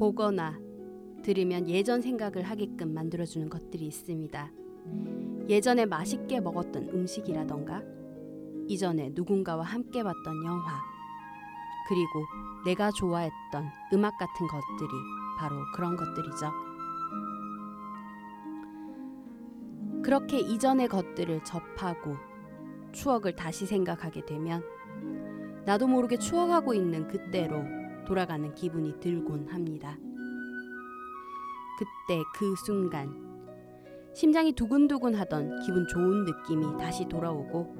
보거나 들으면 예전 생각을 하게끔 만들어주는 것들이 있습니다. 예전에 맛있게 먹었던 음식이라던가 이전에 누군가와 함께 봤던 영화 그리고 내가 좋아했던 음악 같은 것들이 바로 그런 것들이죠. 그렇게 이전의 것들을 접하고 추억을 다시 생각하게 되면 나도 모르게 추억하고 있는 그때로 돌아가는 기분이 들곤 합니다. 그때 그 순간 심장이 두근두근 하던 기분 좋은 느낌이 다시 돌아오고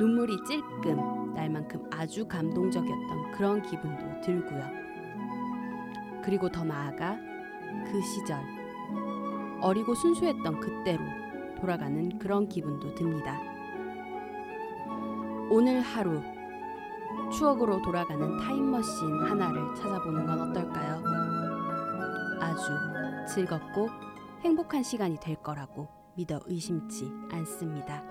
눈물이 찔끔 날만큼 아주 감동적이었던 그런 기분도 들고요. 그리고 더 나아가 그 시절 어리고 순수했던 그때로 돌아가는 그런 기분도 듭니다. 오늘 하루 추억으로 돌아가는 타임머신 하나를 찾아보는 건 어떨까요? 아주 즐겁고 행복한 시간이 될 거라고 믿어 의심치 않습니다.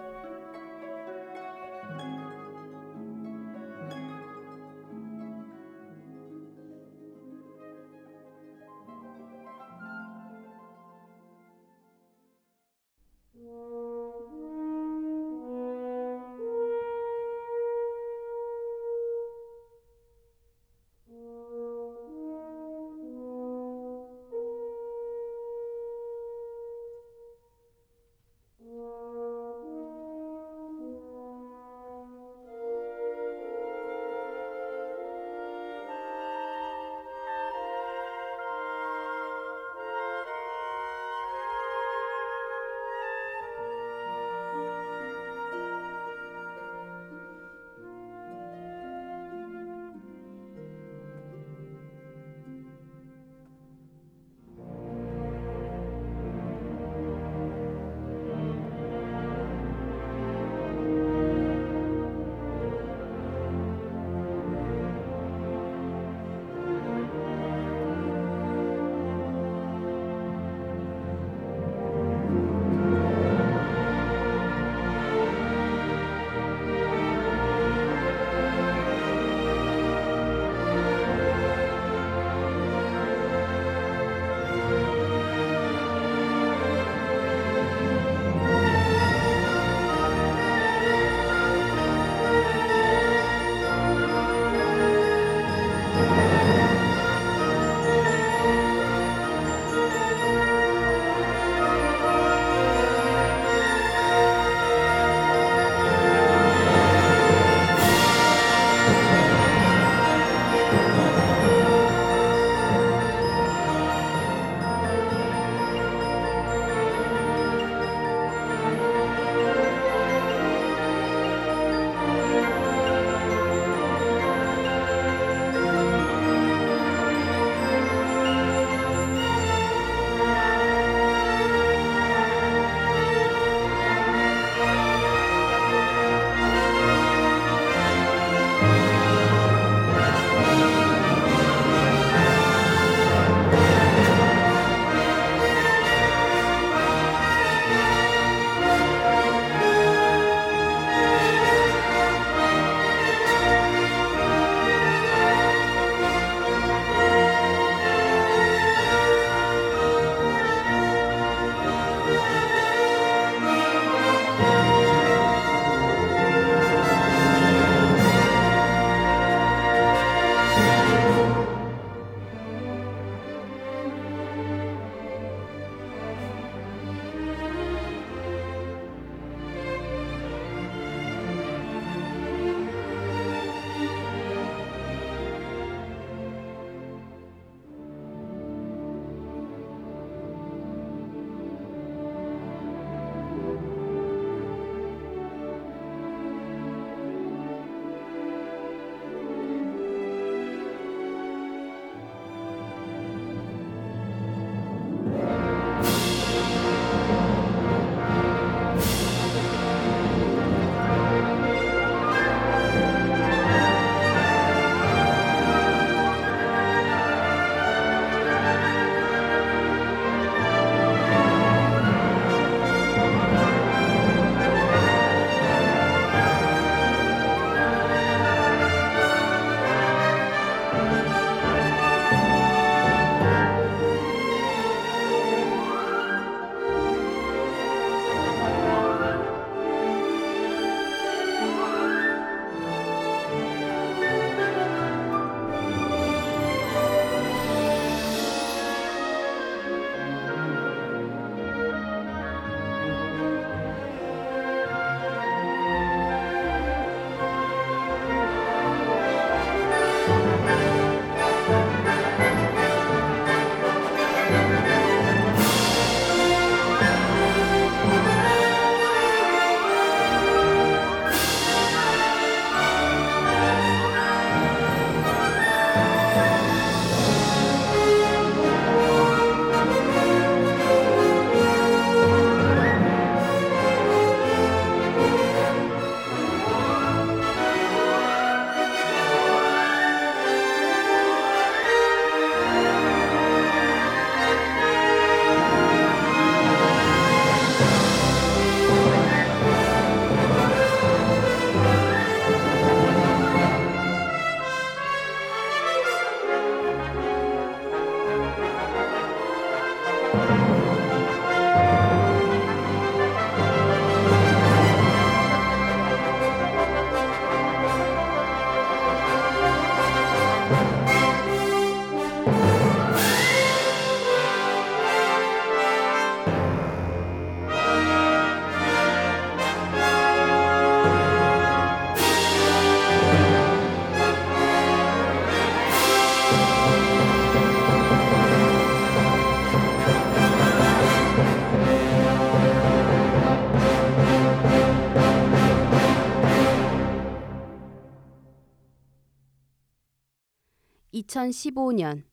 2015년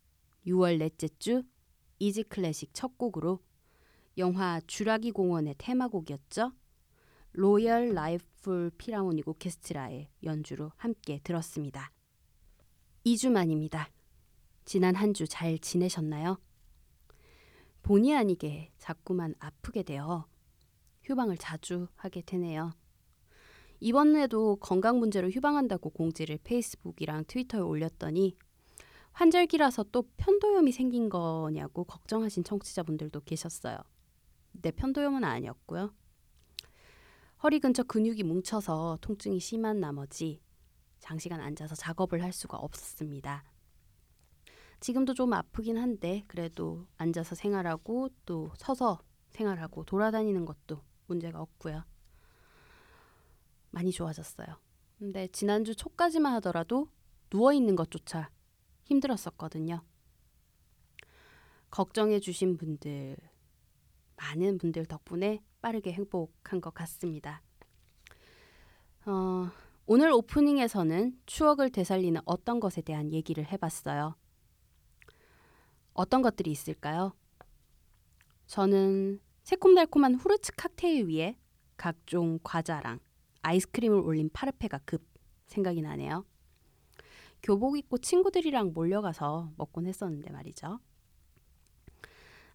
6월 넷째 주 이지 클래식 첫 곡으로 영화 주라기 공원의 테마곡이었죠. 로열 라이프 필하모닉 오케스트라의 연주로 함께 들었습니다. 2주 만입니다. 지난 한 주 잘 지내셨나요? 본의 아니게 자꾸만 아프게 되어 휴방을 자주 하게 되네요. 이번에도 건강 문제로 휴방한다고 공지를 페이스북이랑 트위터에 올렸더니 환절기라서 또 편도염이 생긴 거냐고 걱정하신 청취자분들도 계셨어요. 내 편도염은 아니었고요. 허리 근처 근육이 뭉쳐서 통증이 심한 나머지 장시간 앉아서 작업을 할 수가 없었습니다. 지금도 좀 아프긴 한데 그래도 앉아서 생활하고 또 서서 생활하고 돌아다니는 것도 문제가 없고요. 많이 좋아졌어요. 근데 지난주 초까지만 하더라도 누워 있는 것조차 힘들었었거든요. 걱정해 주신 분들, 많은 분들 덕분에 빠르게 행복한 것 같습니다. 어, 오늘 오프닝에서는 추억을 되살리는 어떤 것에 대한 얘기를 해봤어요. 어떤 것들이 있을까요? 저는 새콤달콤한 후르츠 칵테일 위에 각종 과자랑 아이스크림을 올린 파르페가 급 생각이 나네요. 교복 입고 친구들이랑 몰려가서 먹곤 했었는데 말이죠.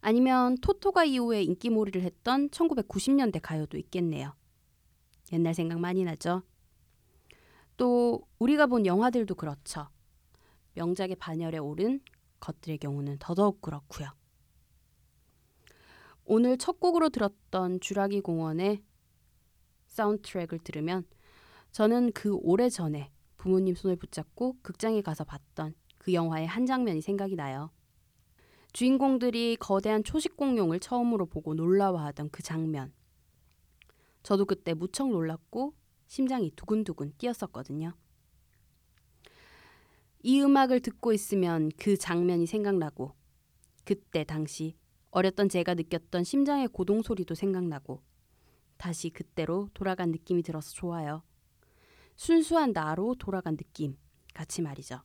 아니면 토토가 이후에 인기몰이를 했던 1990년대 가요도 있겠네요. 옛날 생각 많이 나죠? 또 우리가 본 영화들도 그렇죠. 명작의 반열에 오른 것들의 경우는 더더욱 그렇고요. 오늘 첫 곡으로 들었던 주라기 공원의 사운드트랙을 들으면 저는 그 오래 전에 부모님 손을 붙잡고 극장에 가서 봤던 그 영화의 한 장면이 생각이 나요. 주인공들이 거대한 초식 공룡을 처음으로 보고 놀라워하던 그 장면. 저도 그때 무척 놀랐고 심장이 두근두근 뛰었었거든요. 이 음악을 듣고 있으면 그 장면이 생각나고 그때 당시 어렸던 제가 느꼈던 심장의 고동 소리도 생각나고 다시 그때로 돌아간 느낌이 들어서 좋아요. 순수한 나로 돌아간 느낌 같이 말이죠.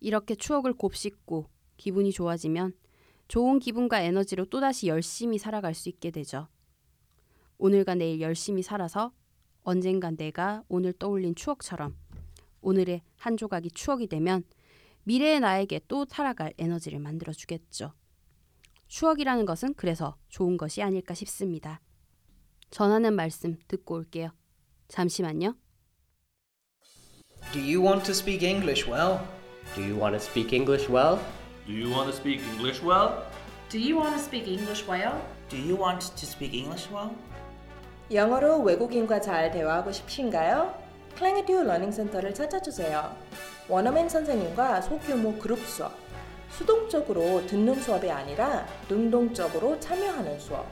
이렇게 추억을 곱씹고 기분이 좋아지면 좋은 기분과 에너지로 또다시 열심히 살아갈 수 있게 되죠. 오늘과 내일 열심히 살아서 언젠간 내가 오늘 떠올린 추억처럼 오늘의 한 조각이 추억이 되면 미래의 나에게 또 살아갈 에너지를 만들어 주겠죠. 추억이라는 것은 그래서 좋은 것이 아닐까 싶습니다. 전하는 말씀 듣고 올게요. 잠시만요. Do you want to speak English well? Do you want to speak English well? Do you want to speak English well? Do you want to speak English well? Do you want to speak English well? 영어로 외국인과 잘 대화하고 싶으신가요? 클랭에듀 러닝 센터를 찾아주세요. 원어민 선생님과 소규모 그룹 수업. 수동적으로 듣는 수업이 아니라 능동적으로 참여하는 수업.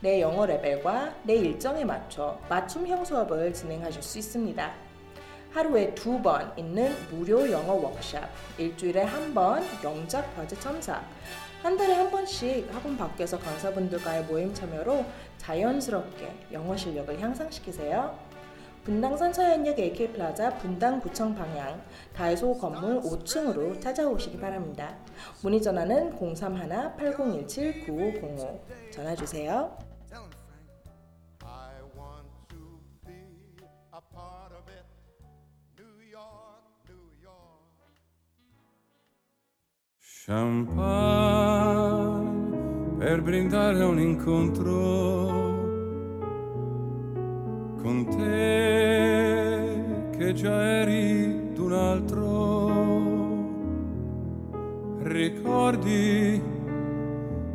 내 영어 레벨과 내 일정에 맞춰 맞춤형 수업을 진행하실 수 있습니다. 하루에 두 번 있는 무료 영어 워크샵, 일주일에 한 번 영작 과제 첨삭, 한 달에 한 번씩 학원 밖에서 강사분들과의 모임 참여로 자연스럽게 영어 실력을 향상시키세요. 분당 선 서현역 AK플라자 분당 구청 방향 다이소 건물 5층으로 찾아오시기 바랍니다. 문의 전화는 031-8017-9505 전화 주세요. Champagne per brindare un incontro con te che già eri d'un altro. Ricordi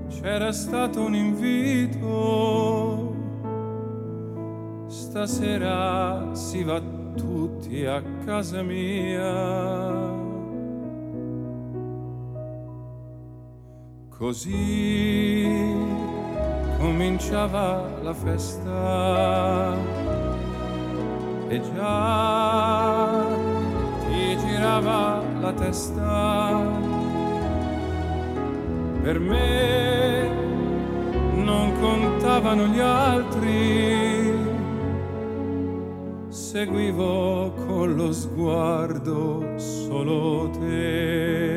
c'era stato un invito. Stasera si va tutti a casa mia. Così cominciava la festa e già ti girava la testa. Per me non contavano gli altri, seguivo con lo sguardo solo te.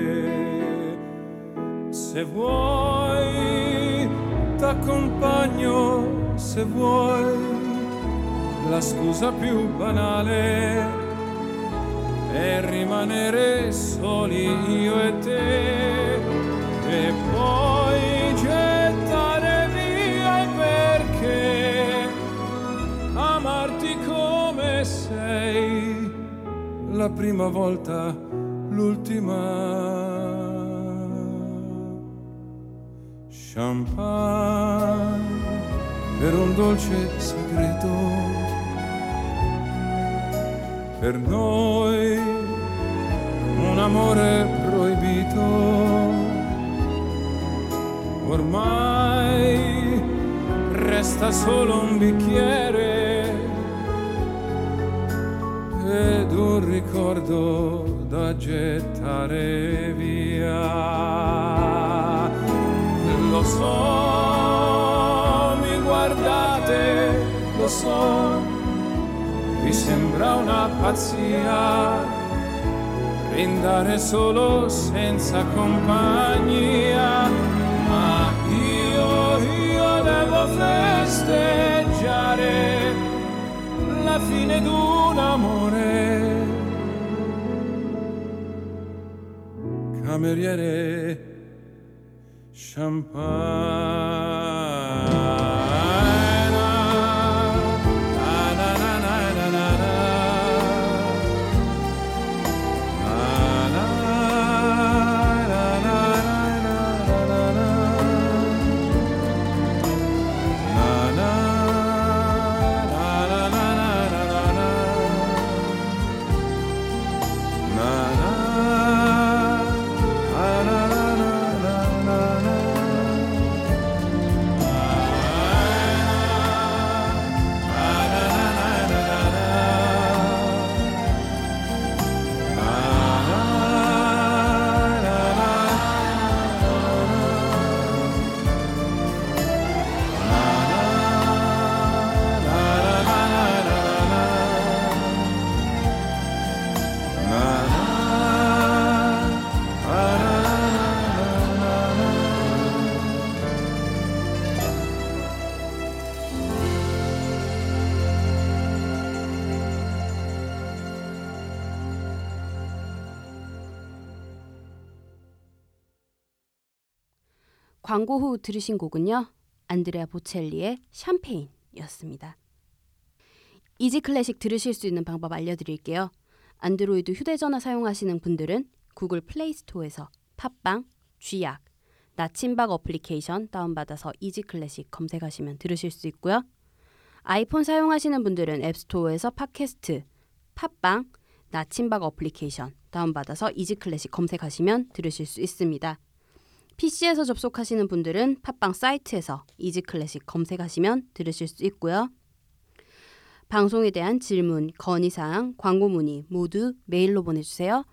Se vuoi, t'accompagno, se vuoi, la scusa più banale è rimanere soli io e te e poi gettare via il perché. Amarti come sei la prima volta l'ultima champagne per un dolce segreto per noi un amore proibito. Ormai resta solo un bicchiere ed un ricordo da gettare via. So, mi guardate, lo so vi sembra una pazzia brindare solo senza compagnia, ma io, io devo festeggiare la fine d'un amore. Cameriere champagne. 광고 후 들으신 곡은요. 안드레아 보첼리의 샴페인이었습니다. 이지 클래식 들으실 수 있는 방법 알려드릴게요. 안드로이드 휴대전화 사용하시는 분들은 구글 플레이 스토어에서 팟빵, 쥐약, 나침박 어플리케이션 다운받아서 이지 클래식 검색하시면 들으실 수 있고요. 아이폰 사용하시는 분들은 앱스토어에서 팟캐스트, 팟빵, 나침박 어플리케이션 다운받아서 이지 클래식 검색하시면 들으실 수 있습니다. PC에서 접속하시는 분들은 팟빵 사이트에서 이지 클래식 검색하시면 들으실 수 있고요. 방송에 대한 질문, 건의사항, 광고 문의 모두 메일로 보내주세요.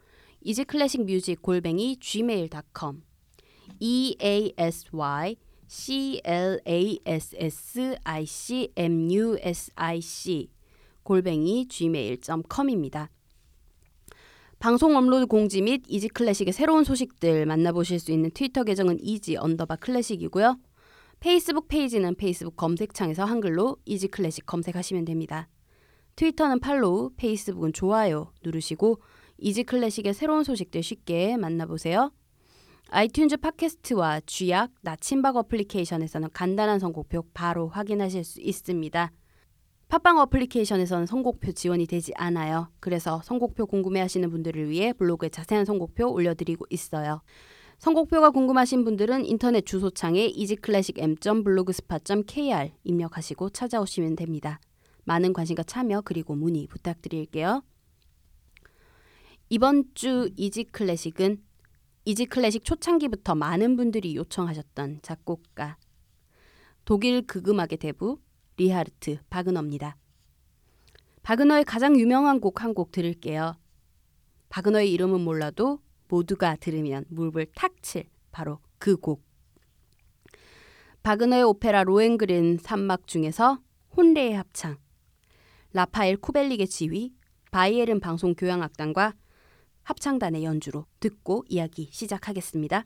easy classic music 골뱅이 gmail.com e a s y c l a s s i c m u s i c 골뱅이 gmail.com입니다. 방송 업로드 공지 및 이지 클래식의 새로운 소식들 만나보실 수 있는 트위터 계정은 easy 언더바 classic이고요. 페이스북 페이지는 페이스북 검색창에서 한글로 이지 클래식 검색하시면 됩니다. 트위터는 follow, 페이스북은 좋아요 누르시고 이지 클래식의 새로운 소식들 쉽게 만나보세요. 아이튠즈 팟캐스트와 쥐약, 나침박 어플리케이션에서는 간단한 선곡표 바로 확인하실 수 있습니다. 팟빵 어플리케이션에서는 선곡표 지원이 되지 않아요. 그래서 선곡표 궁금해하시는 분들을 위해 블로그에 자세한 선곡표 올려드리고 있어요. 선곡표가 궁금하신 분들은 인터넷 주소창에 easyclassicm.blogspot.kr 입력하시고 찾아오시면 됩니다. 많은 관심과 참여 그리고 문의 부탁드릴게요. 이번 주 이지 클래식은 이지 클래식 초창기부터 많은 분들이 요청하셨던 작곡가 독일 극음악의 대부 리하르트 바그너입니다. 바그너의 가장 유명한 곡 한곡 들을게요. 바그너의 이름은 몰라도 모두가 들으면 무릎을 탁 칠 바로 그 곡. 바그너의 오페라 로엔그린 3막 중에서 혼례의 합창. 라파엘 쿠벨릭의 지휘, 바이에른 방송 교향악단과 합창단의 연주로 듣고 이야기 시작하겠습니다.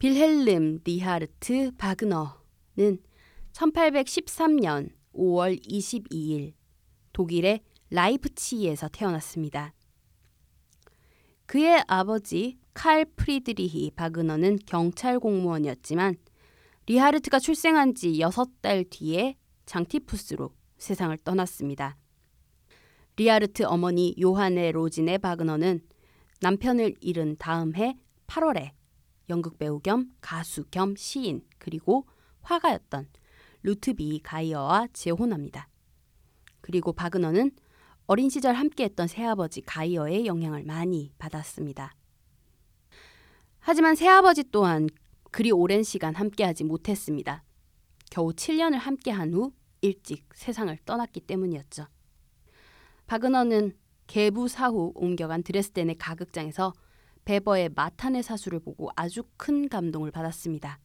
빌헬름 리하르트 바그너는 1813년 5월 22일 독일의 라이프치히에서 태어났습니다. 그의 아버지 칼 프리드리히 바그너는 경찰 공무원이었지만 리하르트가 출생한 지 6달 뒤에 장티푸스로 세상을 떠났습니다. 리하르트 어머니 요한나 로지네 바그너는 남편을 잃은 다음 해 8월에 연극 배우 겸 가수 겸 시인 그리고 화가였던 루트비 가이어와 재혼합니다. 그리고 바그너는 어린 시절 함께했던 새아버지 가이어의 영향을 많이 받았습니다. 하지만 새아버지 또한 그리 오랜 시간 함께하지 못했습니다. 겨우 7년을 함께한 후 일찍 세상을 떠났기 때문이었죠. 바그너는 개부 사후 옮겨간 드레스덴의 가극장에서 베버의 마탄의 사수를 보고 아주 큰 감동을 받았습니다.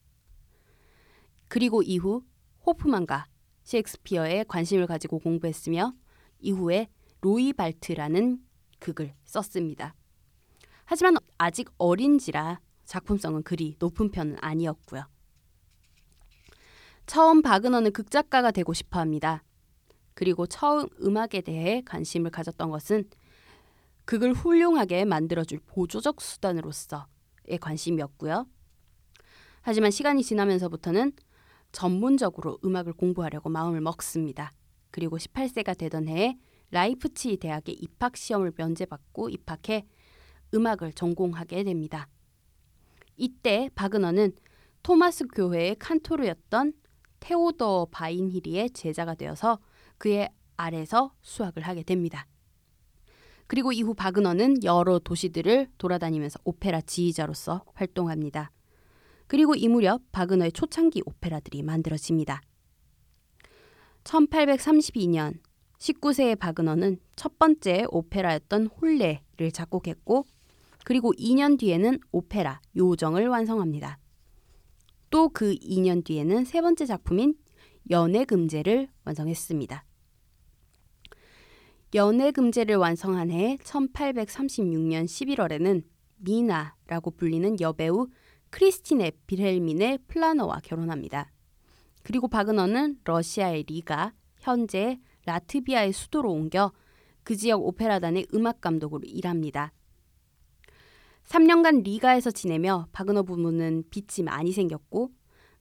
그리고 이후 호프만과 셰익스피어에 관심을 가지고 공부했으며 이후에 로이 발트라는 극을 썼습니다. 하지만 아직 어린지라 작품성은 그리 높은 편은 아니었고요. 처음 바그너는 극작가가 되고 싶어 합니다. 그리고 처음 음악에 대해 관심을 가졌던 것은 극을 훌륭하게 만들어줄 보조적 수단으로서의 관심이었고요. 하지만 시간이 지나면서부터는 전문적으로 음악을 공부하려고 마음을 먹습니다. 그리고 18세가 되던 해에 라이프치 대학에 입학 시험을 면제받고 입학해 음악을 전공하게 됩니다. 이때 바그너는 토마스 교회의 칸토르였던 테오더 바인히리의 제자가 되어서 그의 아래서 수학을 하게 됩니다. 그리고 이후 바그너는 여러 도시들을 돌아다니면서 오페라 지휘자로서 활동합니다. 그리고 이 무렵 바그너의 초창기 오페라들이 만들어집니다. 1832년 19세의 바그너는 첫 번째 오페라였던 홀레를 작곡했고 그리고 2년 뒤에는 오페라 요정을 완성합니다. 또 그 2년 뒤에는 세 번째 작품인 연애금제를 완성했습니다. 연애 금제를 완성한 해 1836년 11월에는 미나라고 불리는 여배우 크리스티네 빌헬민의 플라너와 결혼합니다. 그리고 바그너는 러시아의 리가, 현재 라트비아의 수도로 옮겨 그 지역 오페라단의 음악 감독으로 일합니다. 3년간 리가에서 지내며 바그너 부부는 빚이 많이 생겼고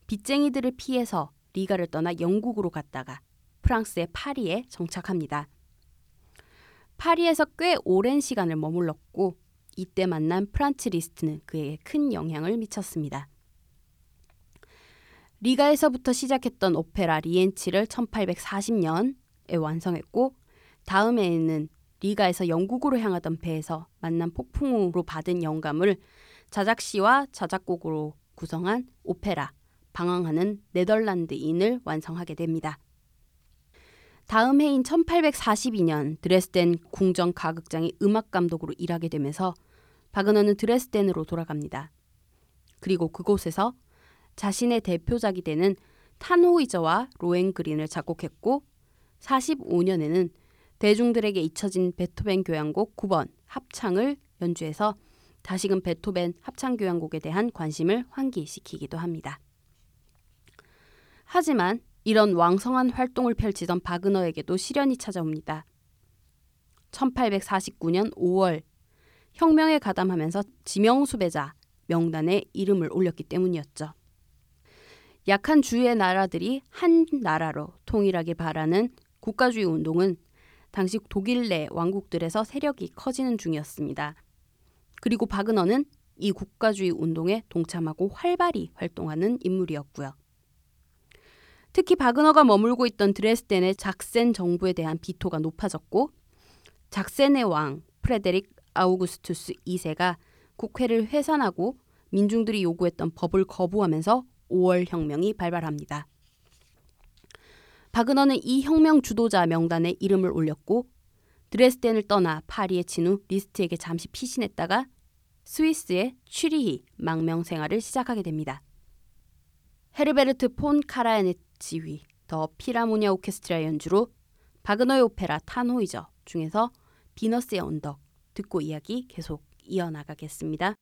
빚쟁이들을 피해서 리가를 떠나 영국으로 갔다가 프랑스의 파리에 정착합니다. 파리에서 꽤 오랜 시간을 머물렀고 이때 만난 프란츠 리스트는 그에게 큰 영향을 미쳤습니다. 리가에서부터 시작했던 오페라 리엔치를 1840년에 완성했고 다음 해에는 리가에서 영국으로 향하던 배에서 만난 폭풍으로 받은 영감을 자작시와 자작곡으로 구성한 오페라 방황하는 네덜란드인을 완성하게 됩니다. 다음 해인 1842년 드레스덴 궁정 가극장의 음악 감독으로 일하게 되면서 바그너는 드레스덴으로 돌아갑니다. 그리고 그곳에서 자신의 대표작이 되는 탄호이저와 로엔그린을 작곡했고 45년에는 대중들에게 잊혀진 베토벤 교향곡 9번 합창을 연주해서 다시금 베토벤 합창 교향곡에 대한 관심을 환기시키기도 합니다. 하지만 이런 왕성한 활동을 펼치던 바그너에게도 시련이 찾아옵니다. 1849년 5월 혁명에 가담하면서 지명수배자 명단에 이름을 올렸기 때문이었죠. 약한 주의 나라들이 한 나라로 통일하길 바라는 국가주의 운동은 당시 독일 내 왕국들에서 세력이 커지는 중이었습니다. 그리고 바그너는 이 국가주의 운동에 동참하고 활발히 활동하는 인물이었고요. 특히 바그너가 머물고 있던 드레스덴의 작센 정부에 대한 비토가 높아졌고 작센의 왕 프레데릭 아우구스투스 2세가 국회를 해산하고 민중들이 요구했던 법을 거부하면서 5월 혁명이 발발합니다. 바그너는 이 혁명 주도자 명단에 이름을 올렸고 드레스덴을 떠나 파리에 친구 리스트에게 잠시 피신했다가 스위스의 취리히 망명 생활을 시작하게 됩니다. 헤르베르트 폰 카라얀의 지휘, 더 필하모니아 오케스트라 연주로 바그너의 오페라 탄호이저 중에서 비너스의 언덕 듣고 이야기 계속 이어나가겠습니다.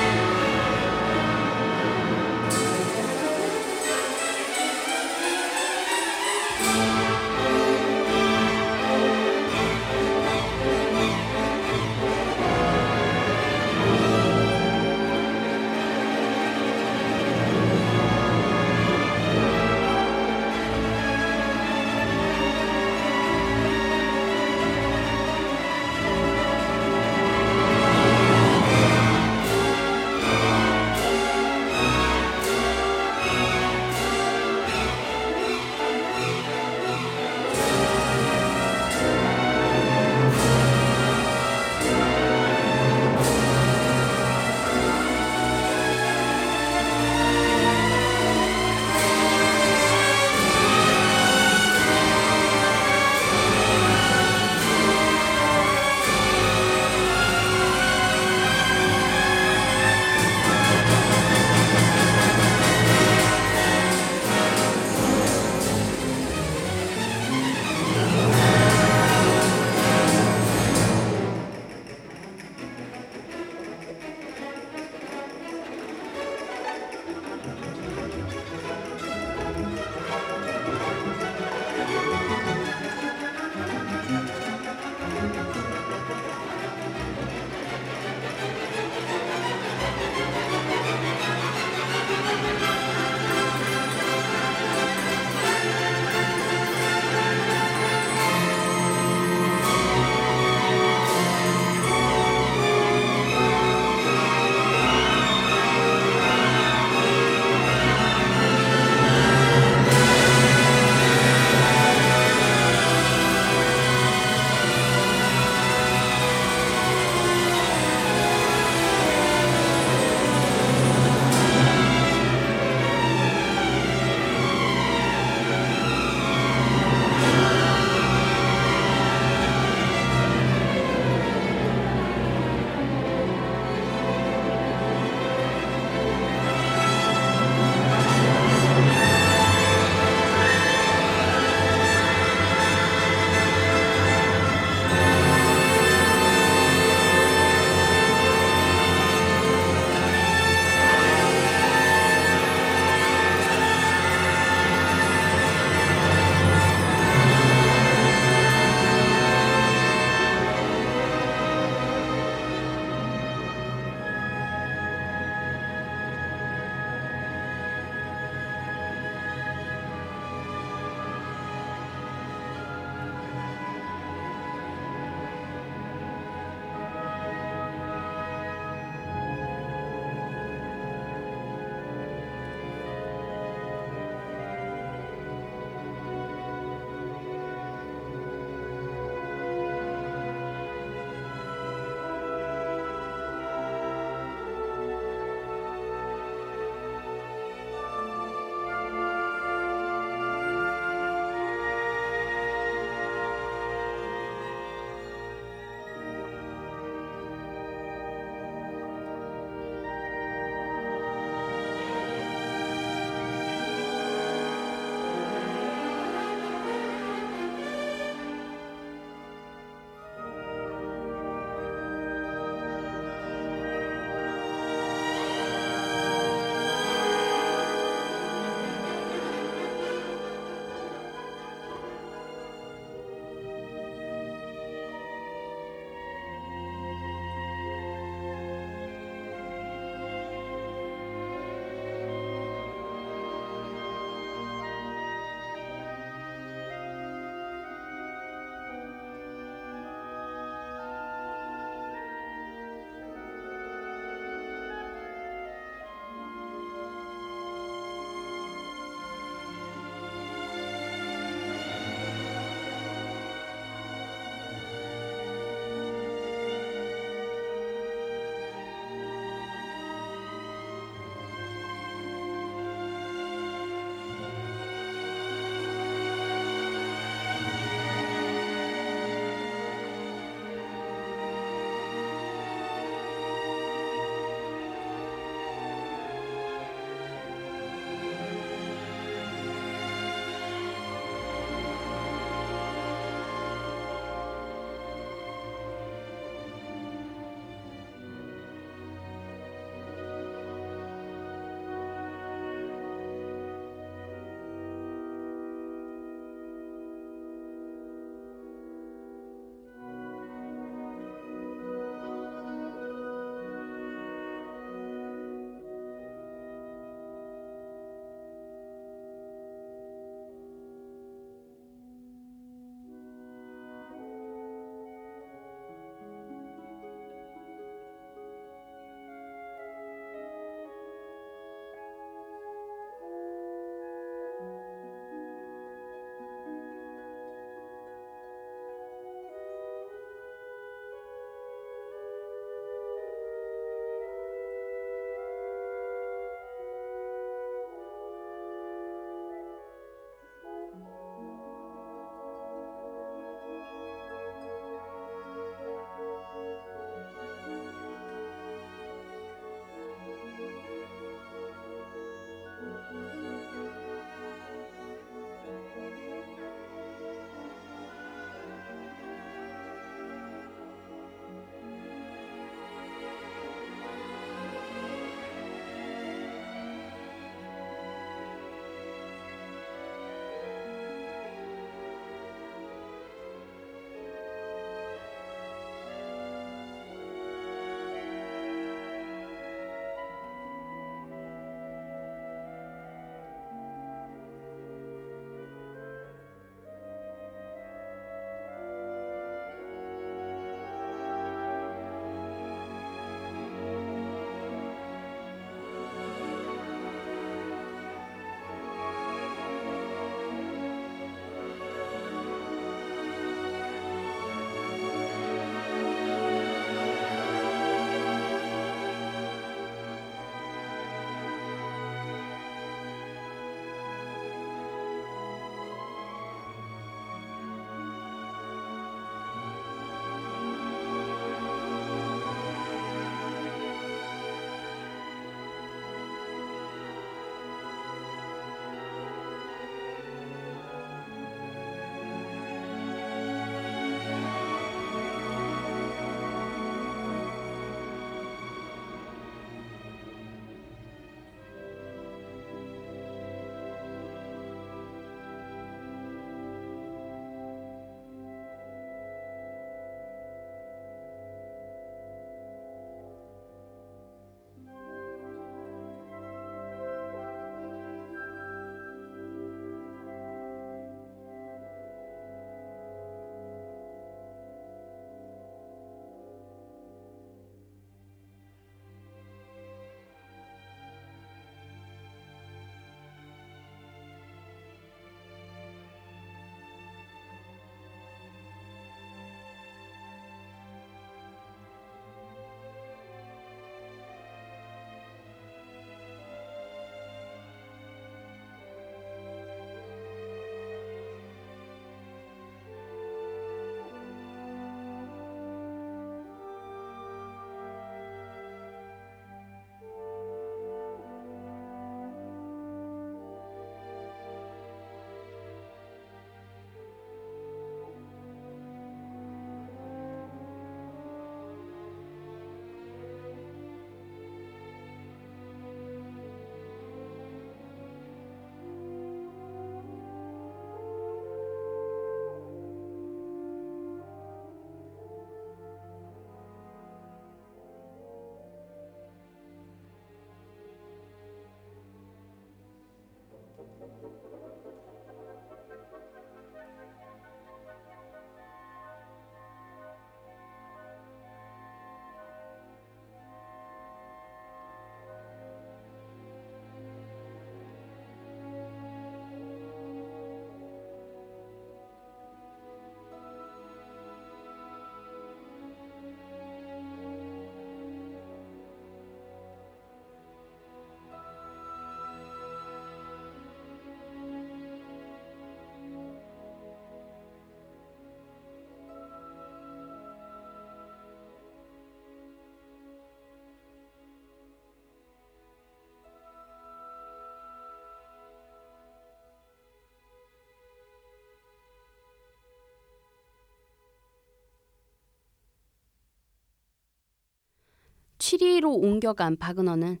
취리히로 옮겨간 바그너는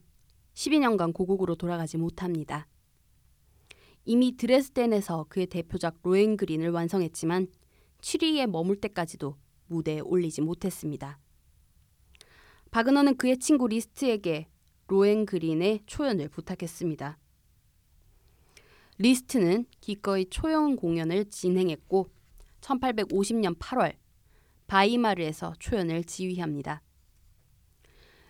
12년간 고국으로 돌아가지 못합니다. 이미 드레스덴에서 그의 대표작 로엔그린을 완성했지만 취리히에 머물 때까지도 무대에 올리지 못했습니다. 바그너는 그의 친구 리스트에게 로엔그린의 초연을 부탁했습니다. 리스트는 기꺼이 초연 공연을 진행했고 1850년 8월 바이마르에서 초연을 지휘합니다.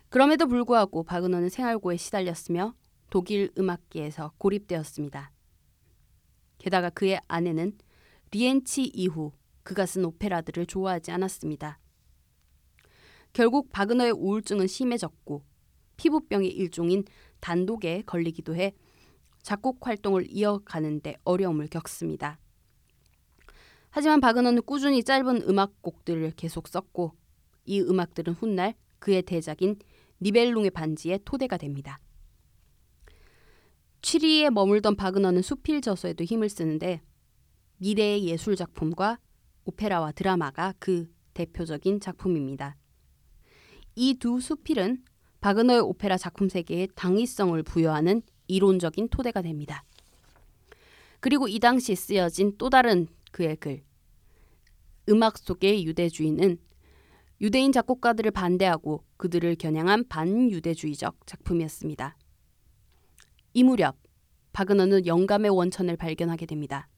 그럼에도 불구하고 바그너는 생활고에 시달렸으며 독일 음악계에서 고립되었습니다. 게다가 그의 아내는 리엔치 이후 그가 쓴 오페라들을 좋아하지 않았습니다. 결국 바그너의 우울증은 심해졌고 피부병의 일종인 단독에 걸리기도 해 작곡 활동을 이어가는데 어려움을 겪습니다. 하지만 바그너는 꾸준히 짧은 음악곡들을 계속 썼고 이 음악들은 훗날 그의 대작인 니벨룽의 반지의 토대가 됩니다. 취리에 머물던 바그너는 수필 저서에도 힘을 쓰는데 미래의 예술 작품과 오페라와 드라마가 그 대표적인 작품입니다. 이 두 수필은 바그너의 오페라 작품 세계에 당위성을 부여하는 이론적인 토대가 됩니다. 그리고 이 당시 쓰여진 또 다른 그의 글 음악 속의 유대주의는 유대인 작곡가들을 반대하고 그들을 겨냥한 반유대주의적 작품이었습니다. 이 무렵 바그너는 영감의 원천을 발견하게 됩니다.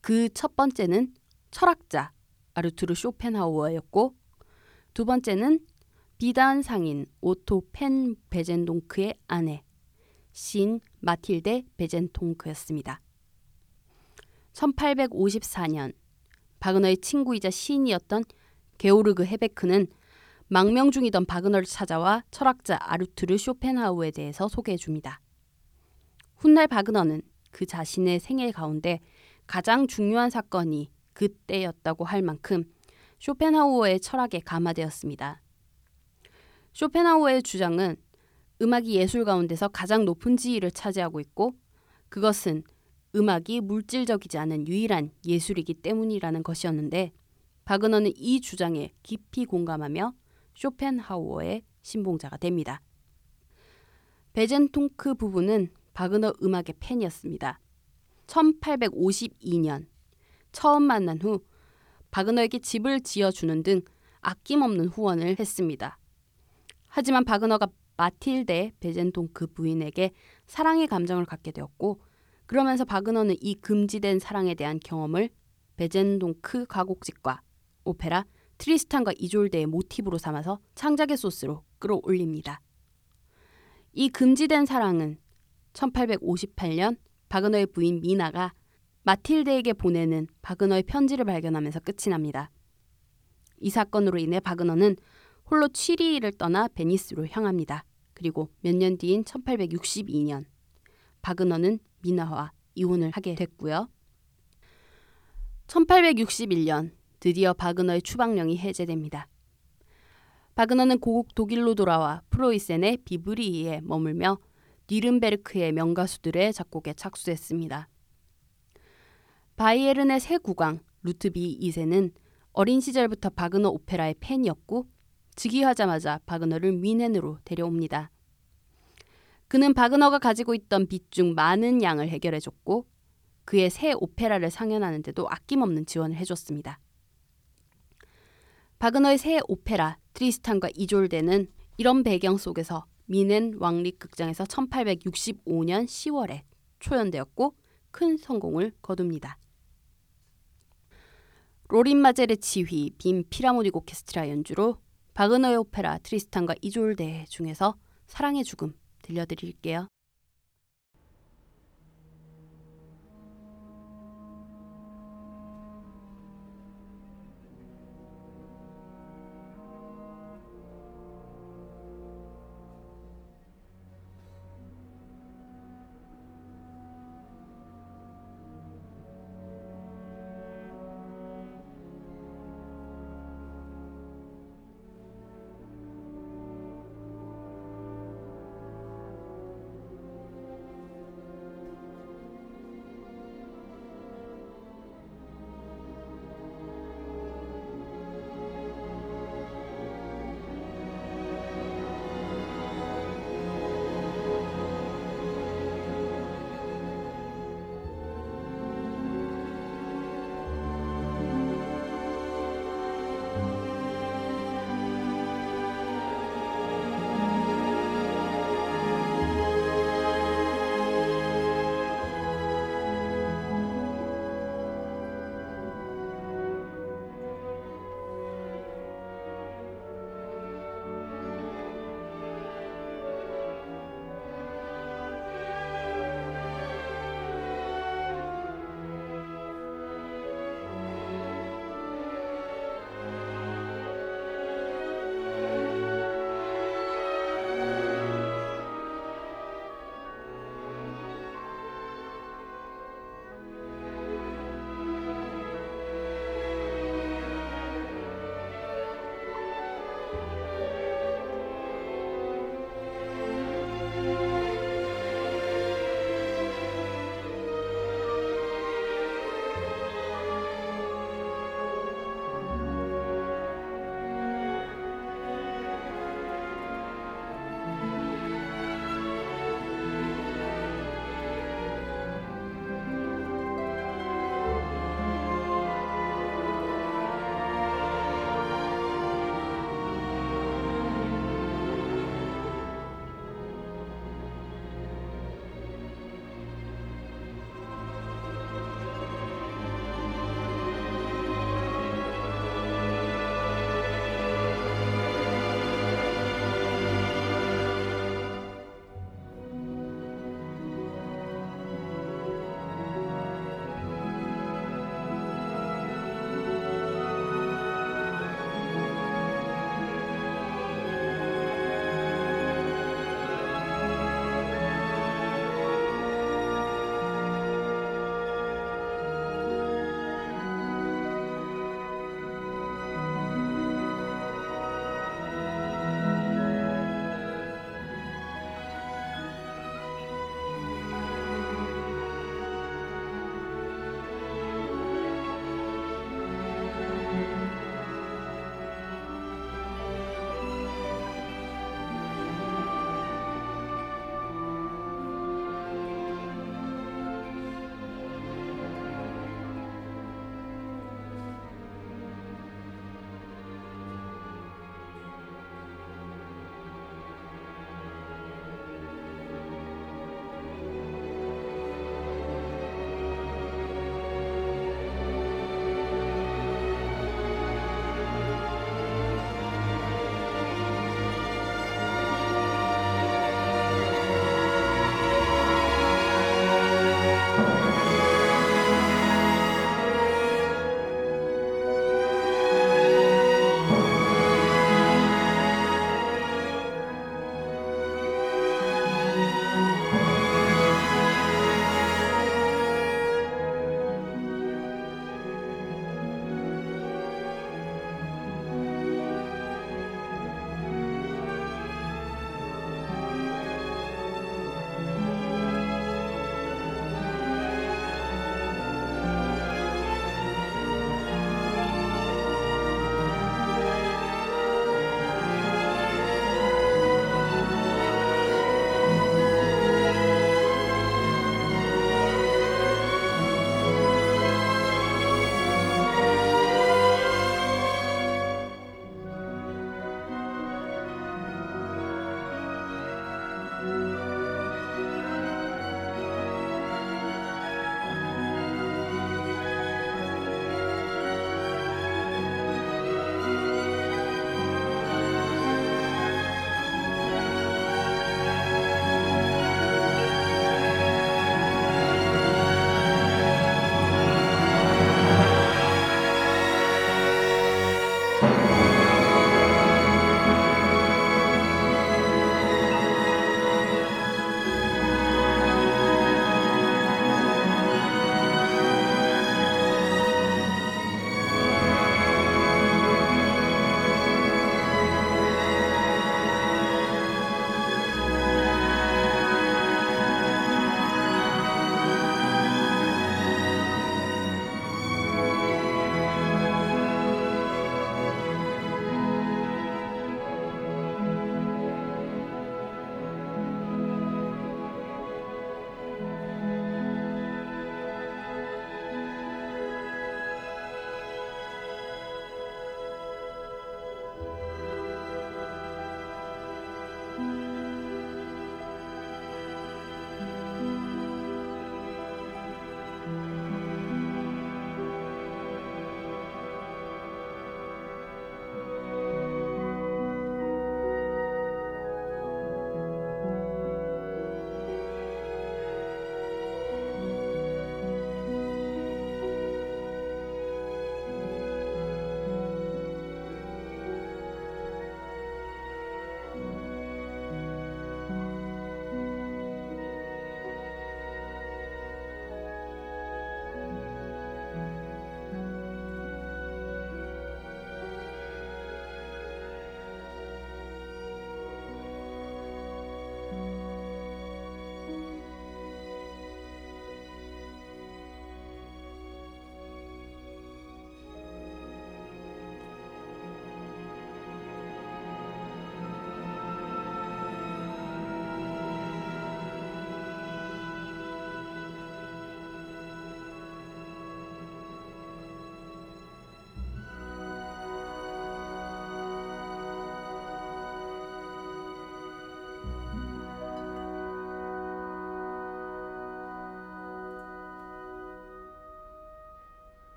그 첫 번째는 철학자 아르투르 쇼펜하우어였고 두 번째는 비단 상인 오토 폰 베젠동크의 아내 신 마틸데 베젠통크였습니다. 1854년 바그너의 친구이자 시인이었던 게오르그 헤베크는 망명 중이던 바그너를 찾아와 철학자 아르투르 쇼펜하우에 대해서 소개해 줍니다. 훗날 바그너는 그 자신의 생애 가운데 가장 중요한 사건이 그때였다고 할 만큼 쇼펜하우어의 철학에 감화되었습니다. 쇼펜하우어의 주장은 음악이 예술 가운데서 가장 높은 지위를 차지하고 있고 그것은 음악이 물질적이지 않은 유일한 예술이기 때문이라는 것이었는데 바그너는 이 주장에 깊이 공감하며 쇼펜하우어의 신봉자가 됩니다. 베젠통크 부부는 바그너 음악의 팬이었습니다. 1852년 처음 만난 후 바그너에게 집을 지어주는 등 아낌없는 후원을 했습니다. 하지만 바그너가 마틸데 베젠동크 부인에게 사랑의 감정을 갖게 되었고 그러면서 바그너는 이 금지된 사랑에 대한 경험을 베젠동크 가곡집과 오페라 트리스탄과 이졸데의 모티브로 삼아서 창작의 소스로 끌어올립니다. 이 금지된 사랑은 1858년 바그너의 부인 미나가 마틸데에게 보내는 바그너의 편지를 발견하면서 끝이 납니다. 이 사건으로 인해 바그너는 홀로 취리를 떠나 베니스로 향합니다. 그리고 몇 년 뒤인 1862년 바그너는 미나와 이혼을 하게 됐고요. 1861년 드디어 바그너의 추방령이 해제됩니다. 바그너는 고국 독일로 돌아와 프로이센의 비브리에 머물며 뉘른베르크의 명가수들의 작곡에 착수했습니다. 바이에른의 새 국왕 루트비히 2세는 어린 시절부터 바그너 오페라의 팬이었고 즉위하자마자 바그너를 뮌헨으로 데려옵니다. 그는 바그너가 가지고 있던 빚 중 많은 양을 해결해줬고 그의 새 오페라를 상연하는데도 아낌없는 지원을 해줬습니다. 바그너의 새 오페라 트리스탄과 이졸데는 이런 배경 속에서 뮌헨 왕립 극장에서 1865년 10월에 초연되었고 큰 성공을 거둡니다. 로린 마젤의 지휘, 빔 피라모닉 오케스트라 연주로 바그너의 오페라 트리스탄과 이졸데 중에서 사랑의 죽음 들려드릴게요.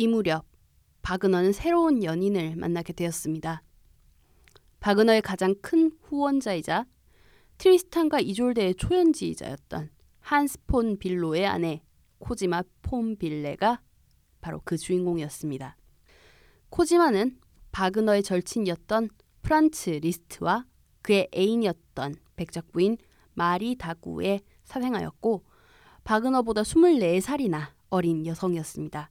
이 무렵 바그너는 새로운 연인을 만나게 되었습니다. 바그너의 가장 큰 후원자이자 트리스탄과 이졸데의 초연 지휘자였던 한스 폰 뷜로의 아내 코지마 폰 뷜로가 바로 그 주인공이었습니다. 코지마는 바그너의 절친이었던 프란츠 리스트와 그의 애인이었던 백작부인 마리 다구의 사생아였고 바그너보다 24살이나 어린 여성이었습니다.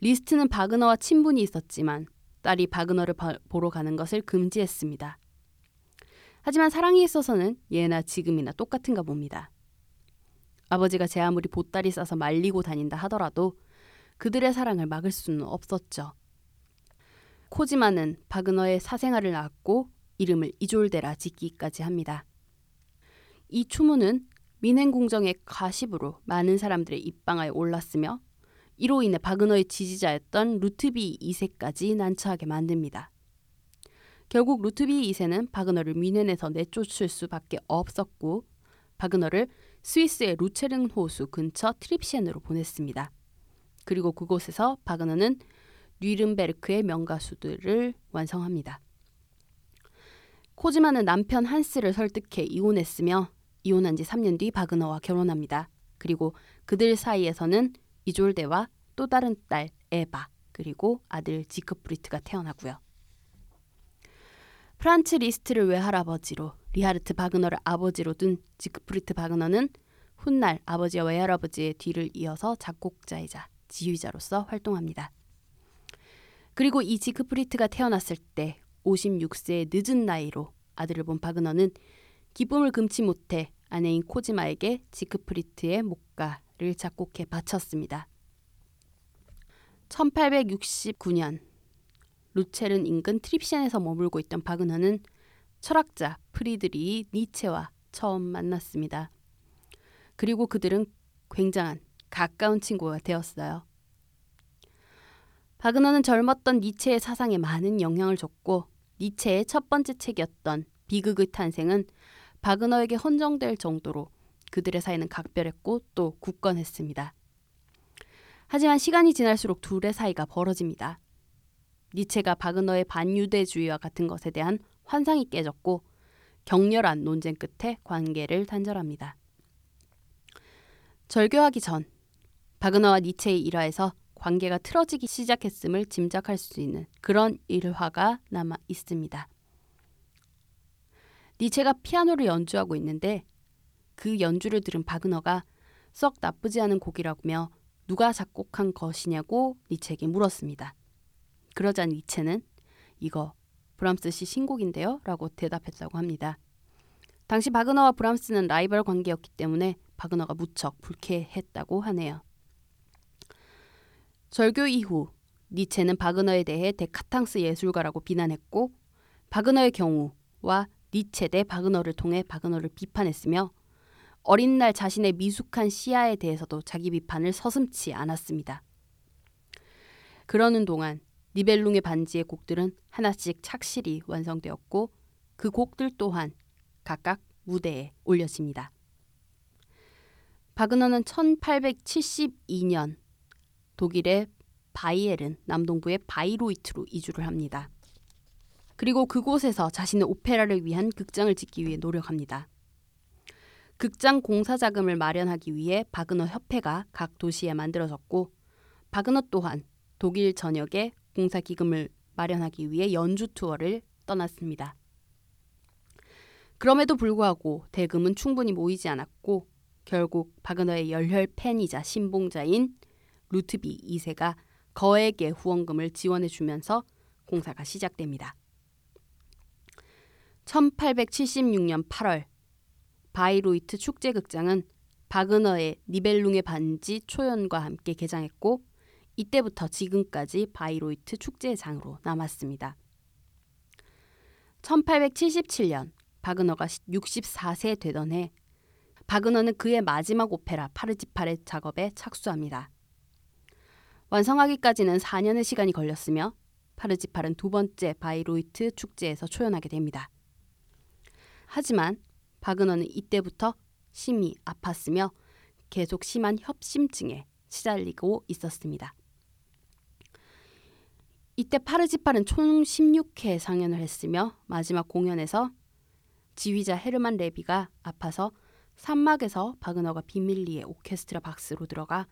리스트는 바그너와 친분이 있었지만 딸이 바그너를 바, 보러 가는 것을 금지했습니다. 하지만 사랑에 있어서는 예나 지금이나 똑같은가 봅니다. 아버지가 제 아무리 보따리 싸서 말리고 다닌다 하더라도 그들의 사랑을 막을 수는 없었죠. 코지마는 바그너의 사생아를 낳았고 이름을 이졸데라 짓기까지 합니다. 이 추문은 민행공정의 가십으로 많은 사람들의 입방아에 올랐으며 이로 인해 바그너의 지지자였던 루트비 2세까지 난처하게 만듭니다. 결국 루트비 2세는 바그너를 미넨에서 내쫓을 수밖에 없었고 바그너를 스위스의 루체른 호수 근처 트립시엔으로 보냈습니다. 그리고 그곳에서 바그너는 뉘른베르크의 명가수들을 완성합니다. 코지마는 남편 한스를 설득해 이혼했으며 이혼한 지 3년 뒤 바그너와 결혼합니다. 그리고 그들 사이에서는 이졸데와 또 다른 딸 에바 그리고 아들 지크프리트가 태어나고요. 프란츠 리스트를 외할아버지로 리하르트 바그너를 아버지로 둔 지크프리트 바그너는 훗날 아버지와 외할아버지의 뒤를 이어서 작곡자이자 지휘자로서 활동합니다. 그리고 이 지크프리트가 태어났을 때 56세의 늦은 나이로 아들을 본 바그너는 기쁨을 금치 못해 아내인 코지마에게 지크프리트의 목가를 작곡해 바쳤습니다. 1869년 루체른 인근 트립셴에서 머물고 있던 바그너는 철학자 프리드리히 니체와 처음 만났습니다. 그리고 그들은 굉장한 가까운 친구가 되었어요. 바그너는 젊었던 니체의 사상에 많은 영향을 줬고 니체의 첫 번째 책이었던 비극의 탄생은 바그너에게 헌정될 정도로 그들의 사이는 각별했고 또 굳건했습니다. 하지만 시간이 지날수록 둘의 사이가 벌어집니다. 니체가 바그너의 반유대주의와 같은 것에 대한 환상이 깨졌고 격렬한 논쟁 끝에 관계를 단절합니다. 절교하기 전 바그너와 니체의 일화에서 관계가 틀어지기 시작했음을 짐작할 수 있는 그런 일화가 남아 있습니다. 니체가 피아노를 연주하고 있는데 그 연주를 들은 바그너가 썩 나쁘지 않은 곡이라며 누가 작곡한 것이냐고 니체에게 물었습니다. 그러자 니체는 이거 브람스 씨 신곡인데요? 라고 대답했다고 합니다. 당시 바그너와 브람스는 라이벌 관계였기 때문에 바그너가 무척 불쾌했다고 하네요. 절교 이후 니체는 바그너에 대해 데카탕스 예술가라고 비난했고 바그너의 경우와 니체 대 바그너를 통해 바그너를 비판했으며 어린 날 자신의 미숙한 시야에 대해서도 자기 비판을 서슴지 않았습니다. 그러는 동안 니벨룽의 반지의 곡들은 하나씩 착실히 완성되었고 그 곡들 또한 각각 무대에 올려집니다. 바그너는 1872년 독일의 바이에른 남동부의 바이로이트로 이주를 합니다. 그리고 그곳에서 자신의 오페라를 위한 극장을 짓기 위해 노력합니다. 극장 공사 자금을 마련하기 위해 바그너 협회가 각 도시에 만들어졌고 바그너 또한 독일 전역에 공사 기금을 마련하기 위해 연주 투어를 떠났습니다. 그럼에도 불구하고 대금은 충분히 모이지 않았고 결국 바그너의 열혈 팬이자 신봉자인 루트비히 2세가 거액의 후원금을 지원해 주면서 공사가 시작됩니다. 1876년 8월 바이로이트 축제극장은 바그너의 니벨룽의 반지 초연과 함께 개장했고 이때부터 지금까지 바이로이트 축제장으로 남았습니다. 1877년 바그너가 64세 되던 해 바그너는 그의 마지막 오페라 파르지팔의 작업에 착수합니다. 완성하기까지는 4년의 시간이 걸렸으며 파르지팔은 두 번째 바이로이트 축제에서 초연하게 됩니다. 하지만 바그너는 이때부터 심히 아팠으며 계속 심한 협심증에 시달리고 있었습니다. 이때 파르지팔은 총 16회 상연을 했으며 마지막 공연에서 지휘자 헤르만 레비가 아파서 산막에서 바그너가 비밀리에 오케스트라 박스로 들어가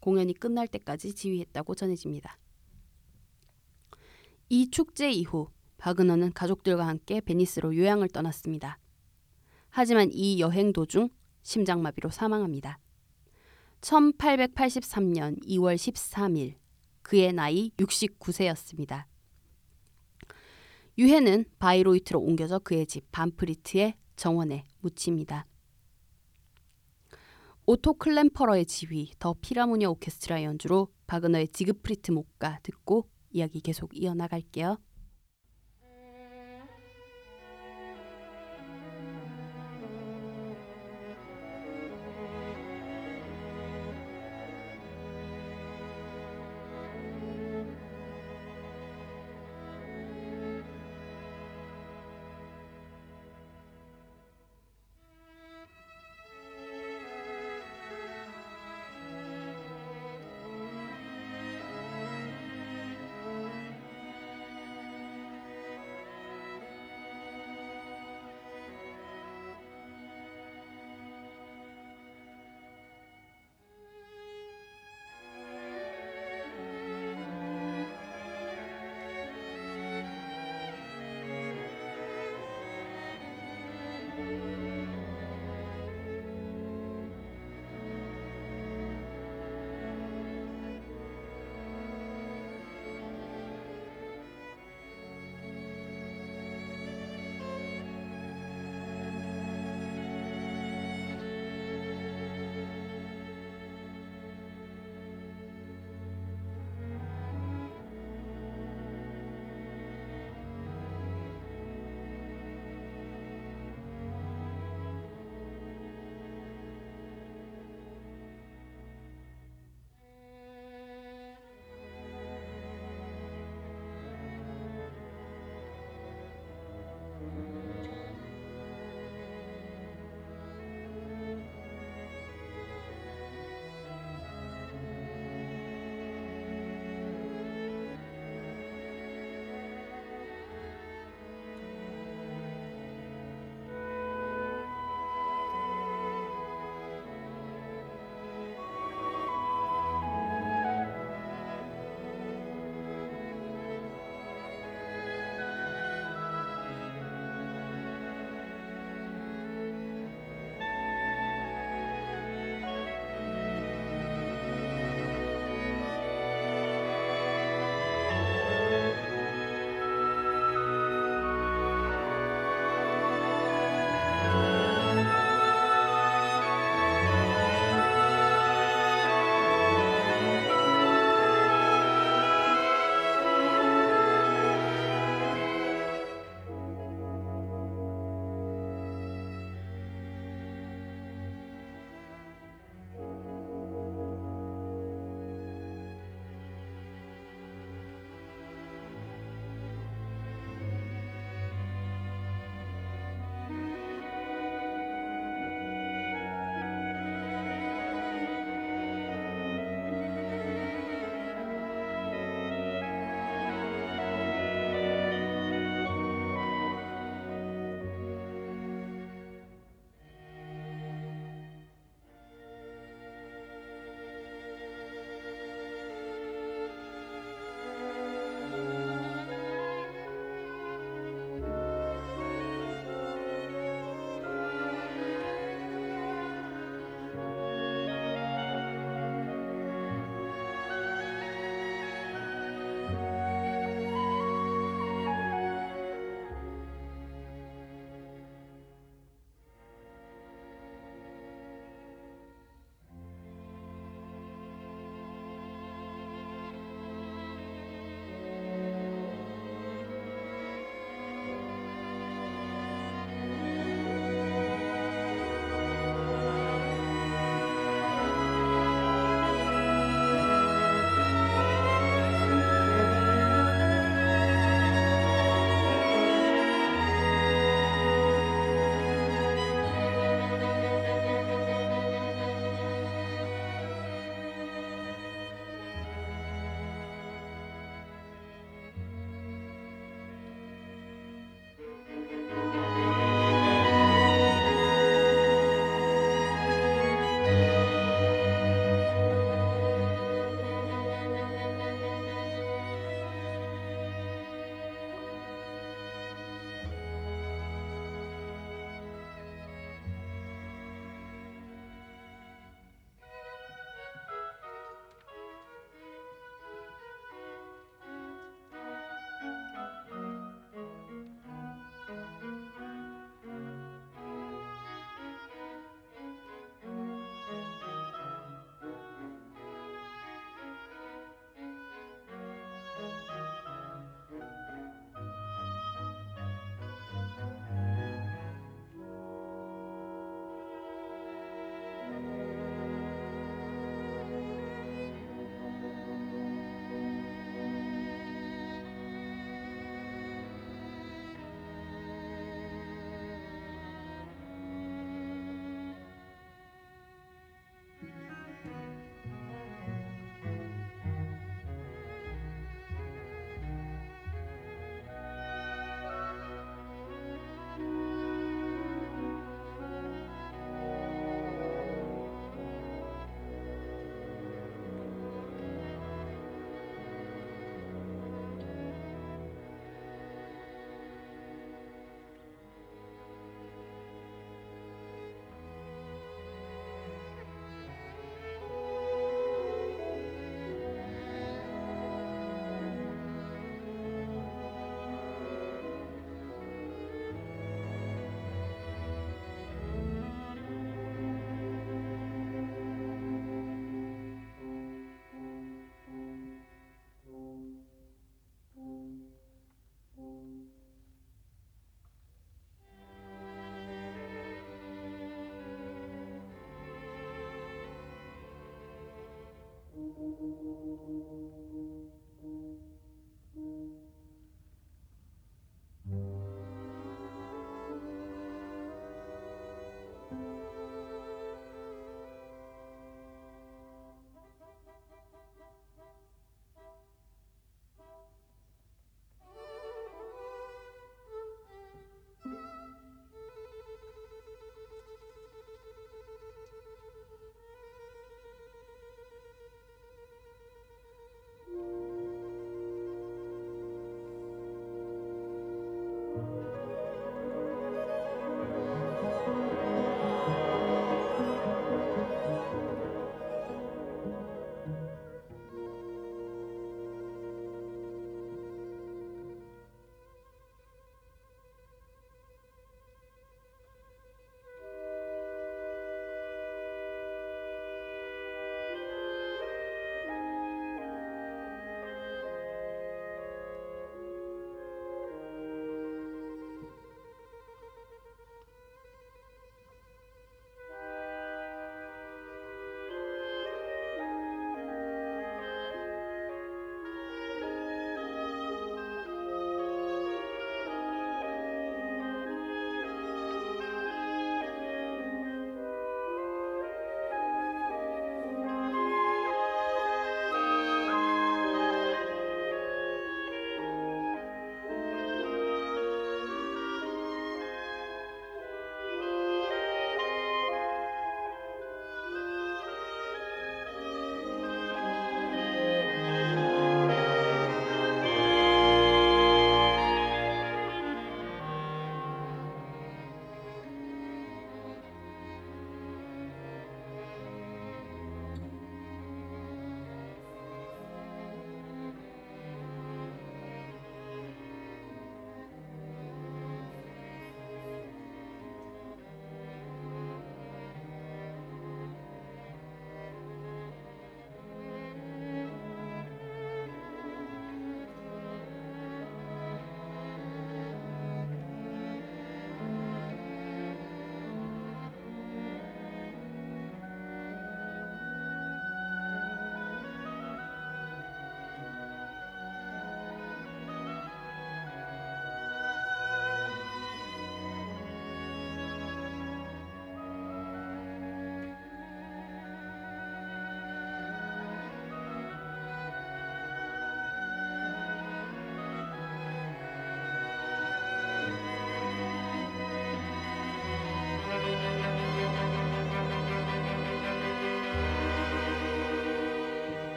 공연이 끝날 때까지 지휘했다고 전해집니다. 이 축제 이후 바그너는 가족들과 함께 베니스로 요양을 떠났습니다. 하지만 이 여행 도중 심장마비로 사망합니다. 1883년 2월 13일 그의 나이 69세였습니다. 유해는 바이로이트로 옮겨져 그의 집 반프리트의 정원에 묻힙니다. 오토 클렘페러의 지휘 더 필하모니아 오케스트라 연주로 바그너의 지그프리트 목가 듣고 이야기 계속 이어나갈게요.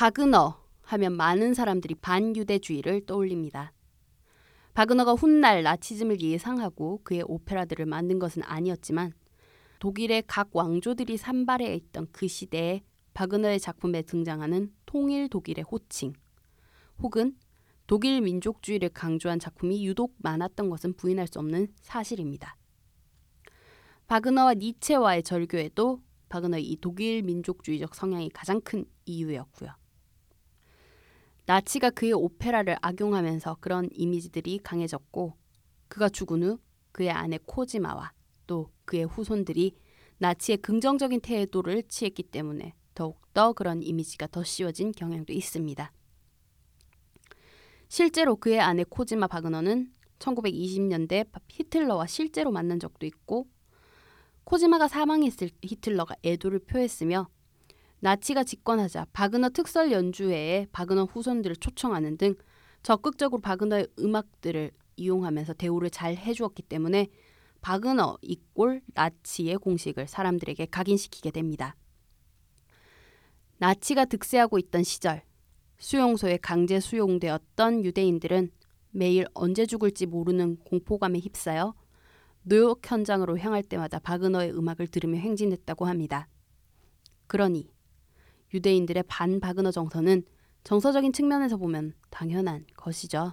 바그너 하면 많은 사람들이 반유대주의를 떠올립니다. 바그너가 훗날 나치즘을 예상하고 그의 오페라들을 만든 것은 아니었지만 독일의 각 왕조들이 산발해 있던 그 시대에 바그너의 작품에 등장하는 통일 독일의 호칭 혹은 독일 민족주의를 강조한 작품이 유독 많았던 것은 부인할 수 없는 사실입니다. 바그너와 니체와의 절교에도 바그너의 이 독일 민족주의적 성향이 가장 큰 이유였고요. 나치가 그의 오페라를 악용하면서 그런 이미지들이 강해졌고 그가 죽은 후 그의 아내 코지마와 또 그의 후손들이 나치의 긍정적인 태도를 취했기 때문에 더욱더 그런 이미지가 더 씌워진 경향도 있습니다. 실제로 그의 아내 코지마 바그너는 1920년대 히틀러와 실제로 만난 적도 있고 코지마가 사망했을 히틀러가 애도를 표했으며 나치가 집권하자 바그너 특설 연주회에 바그너 후손들을 초청하는 등 적극적으로 바그너의 음악들을 이용하면서 대우를 잘 해주었기 때문에 바그너 이꼴 나치의 공식을 사람들에게 각인시키게 됩니다. 나치가 득세하고 있던 시절 수용소에 강제 수용되었던 유대인들은 매일 언제 죽을지 모르는 공포감에 휩싸여 뉴욕 현장으로 향할 때마다 바그너의 음악을 들으며 행진했다고 합니다. 그러니 유대인들의 반바그너 정서는 정서적인 측면에서 보면 당연한 것이죠.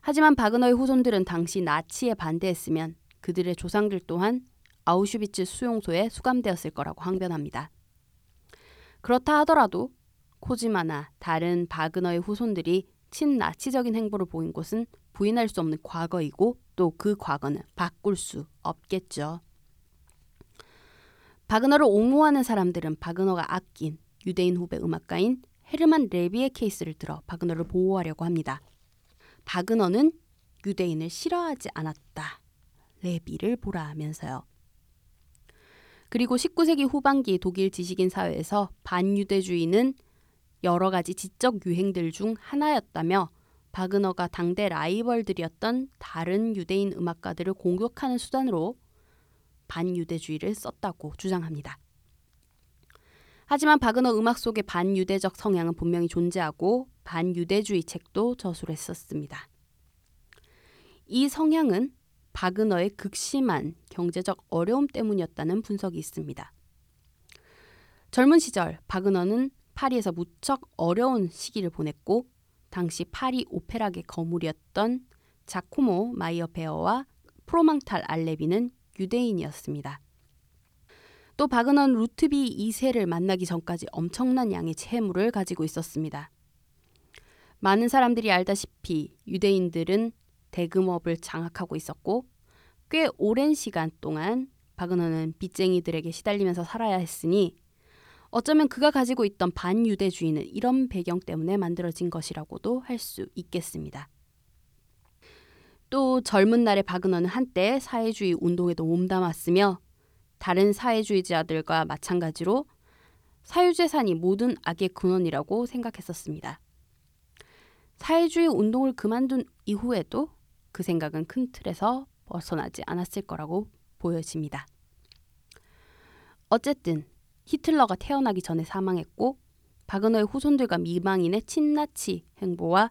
하지만 바그너의 후손들은 당시 나치에 반대했으면 그들의 조상들 또한 아우슈비츠 수용소에 수감되었을 거라고 항변합니다. 그렇다 하더라도 코지마나 다른 바그너의 후손들이 친나치적인 행보를 보인 것은 부인할 수 없는 과거이고 또 그 과거는 바꿀 수 없겠죠. 바그너를 옹호하는 사람들은 바그너가 아낀 유대인 후배 음악가인 헤르만 레비의 케이스를 들어 바그너를 보호하려고 합니다. 바그너는 유대인을 싫어하지 않았다. 레비를 보라 하면서요. 그리고 19세기 후반기 독일 지식인 사회에서 반유대주의는 여러 가지 지적 유행들 중 하나였다며 바그너가 당대 라이벌들이었던 다른 유대인 음악가들을 공격하는 수단으로 반유대주의를 썼다고 주장합니다. 하지만 바그너 음악 속의 반유대적 성향은 분명히 존재하고 반유대주의 책도 저술했었습니다. 이 성향은 바그너의 극심한 경제적 어려움 때문이었다는 분석이 있습니다. 젊은 시절 바그너는 파리에서 무척 어려운 시기를 보냈고 당시 파리 오페라계 거물이었던 자코모 마이어베어와 프로망탈 알레비는 유대인이었습니다. 또 바그너는 루트비히 2세를 만나기 전까지 엄청난 양의 채무를 가지고 있었습니다. 많은 사람들이 알다시피 유대인들은 대금업을 장악하고 있었고 꽤 오랜 시간 동안 바그너는 빚쟁이들에게 시달리면서 살아야 했으니 어쩌면 그가 가지고 있던 반유대주의는 이런 배경 때문에 만들어진 것이라고도 할 수 있겠습니다. 또 젊은 날의 바그너는 한때 사회주의 운동에도 몸담았으며 다른 사회주의자들과 마찬가지로 사유재산이 모든 악의 근원이라고 생각했었습니다. 사회주의 운동을 그만둔 이후에도 그 생각은 큰 틀에서 벗어나지 않았을 거라고 보여집니다. 어쨌든 히틀러가 태어나기 전에 사망했고 바그너의 후손들과 미망인의 친나치 행보와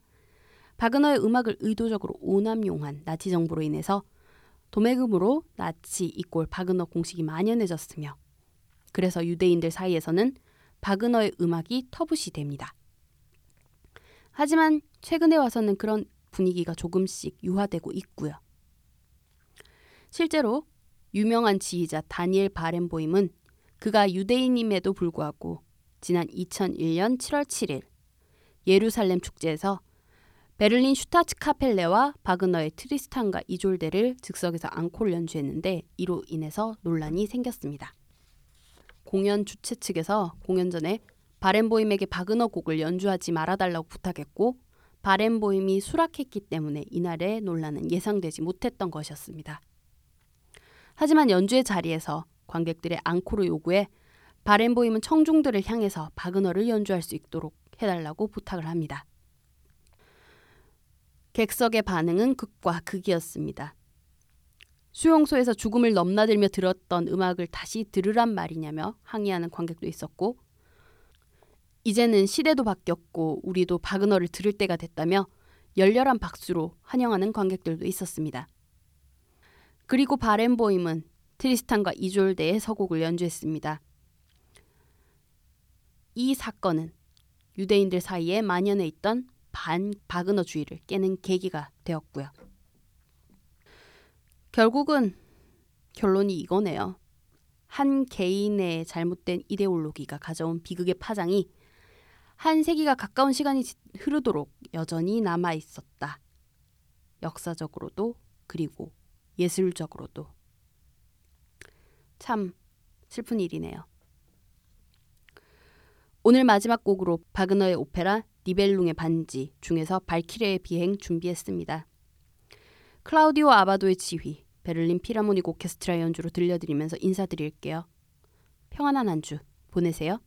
바그너의 음악을 의도적으로 오남용한 나치 정부로 인해서 도매금으로 나치 이꼴 바그너 공식이 만연해졌으며 그래서 유대인들 사이에서는 바그너의 음악이 터부시 됩니다. 하지만 최근에 와서는 그런 분위기가 조금씩 유화되고 있고요. 실제로 유명한 지휘자 다니엘 바렌보임은 그가 유대인임에도 불구하고 지난 2001년 7월 7일 예루살렘 축제에서 베를린 슈타츠 카펠레와 바그너의 트리스탄과 이졸데를 즉석에서 앙코를 연주했는데 이로 인해서 논란이 생겼습니다. 공연 주최 측에서 공연 전에 바렌보임에게 바그너 곡을 연주하지 말아달라고 부탁했고 바렌보임이 수락했기 때문에 이날의 논란은 예상되지 못했던 것이었습니다. 하지만 연주의 자리에서 관객들의 앙코르 요구에 바렌보임은 청중들을 향해서 바그너를 연주할 수 있도록 해달라고 부탁을 합니다. 객석의 반응은 극과 극이었습니다. 수용소에서 죽음을 넘나들며 들었던 음악을 다시 들으란 말이냐며 항의하는 관객도 있었고 이제는 시대도 바뀌었고 우리도 바그너를 들을 때가 됐다며 열렬한 박수로 환영하는 관객들도 있었습니다. 그리고 바렌보임은 트리스탄과 이졸데의 서곡을 연주했습니다. 이 사건은 유대인들 사이에 만연해 있던 반 바그너 주의를 깨는 계기가 되었고요. 결국은 결론이 이거네요. 한 개인의 잘못된 이데올로기가 가져온 비극의 파장이 한 세기가 가까운 시간이 흐르도록 여전히 남아 있었다. 역사적으로도 그리고 예술적으로도 참 슬픈 일이네요. 오늘 마지막 곡으로 바그너의 오페라 니벨룽의 반지 중에서 발키리의 비행 준비했습니다. 클라우디오 아바도의 지휘, 베를린 피라모닉 오케스트라 연주로 들려드리면서 인사드릴게요. 평안한 한 주 보내세요.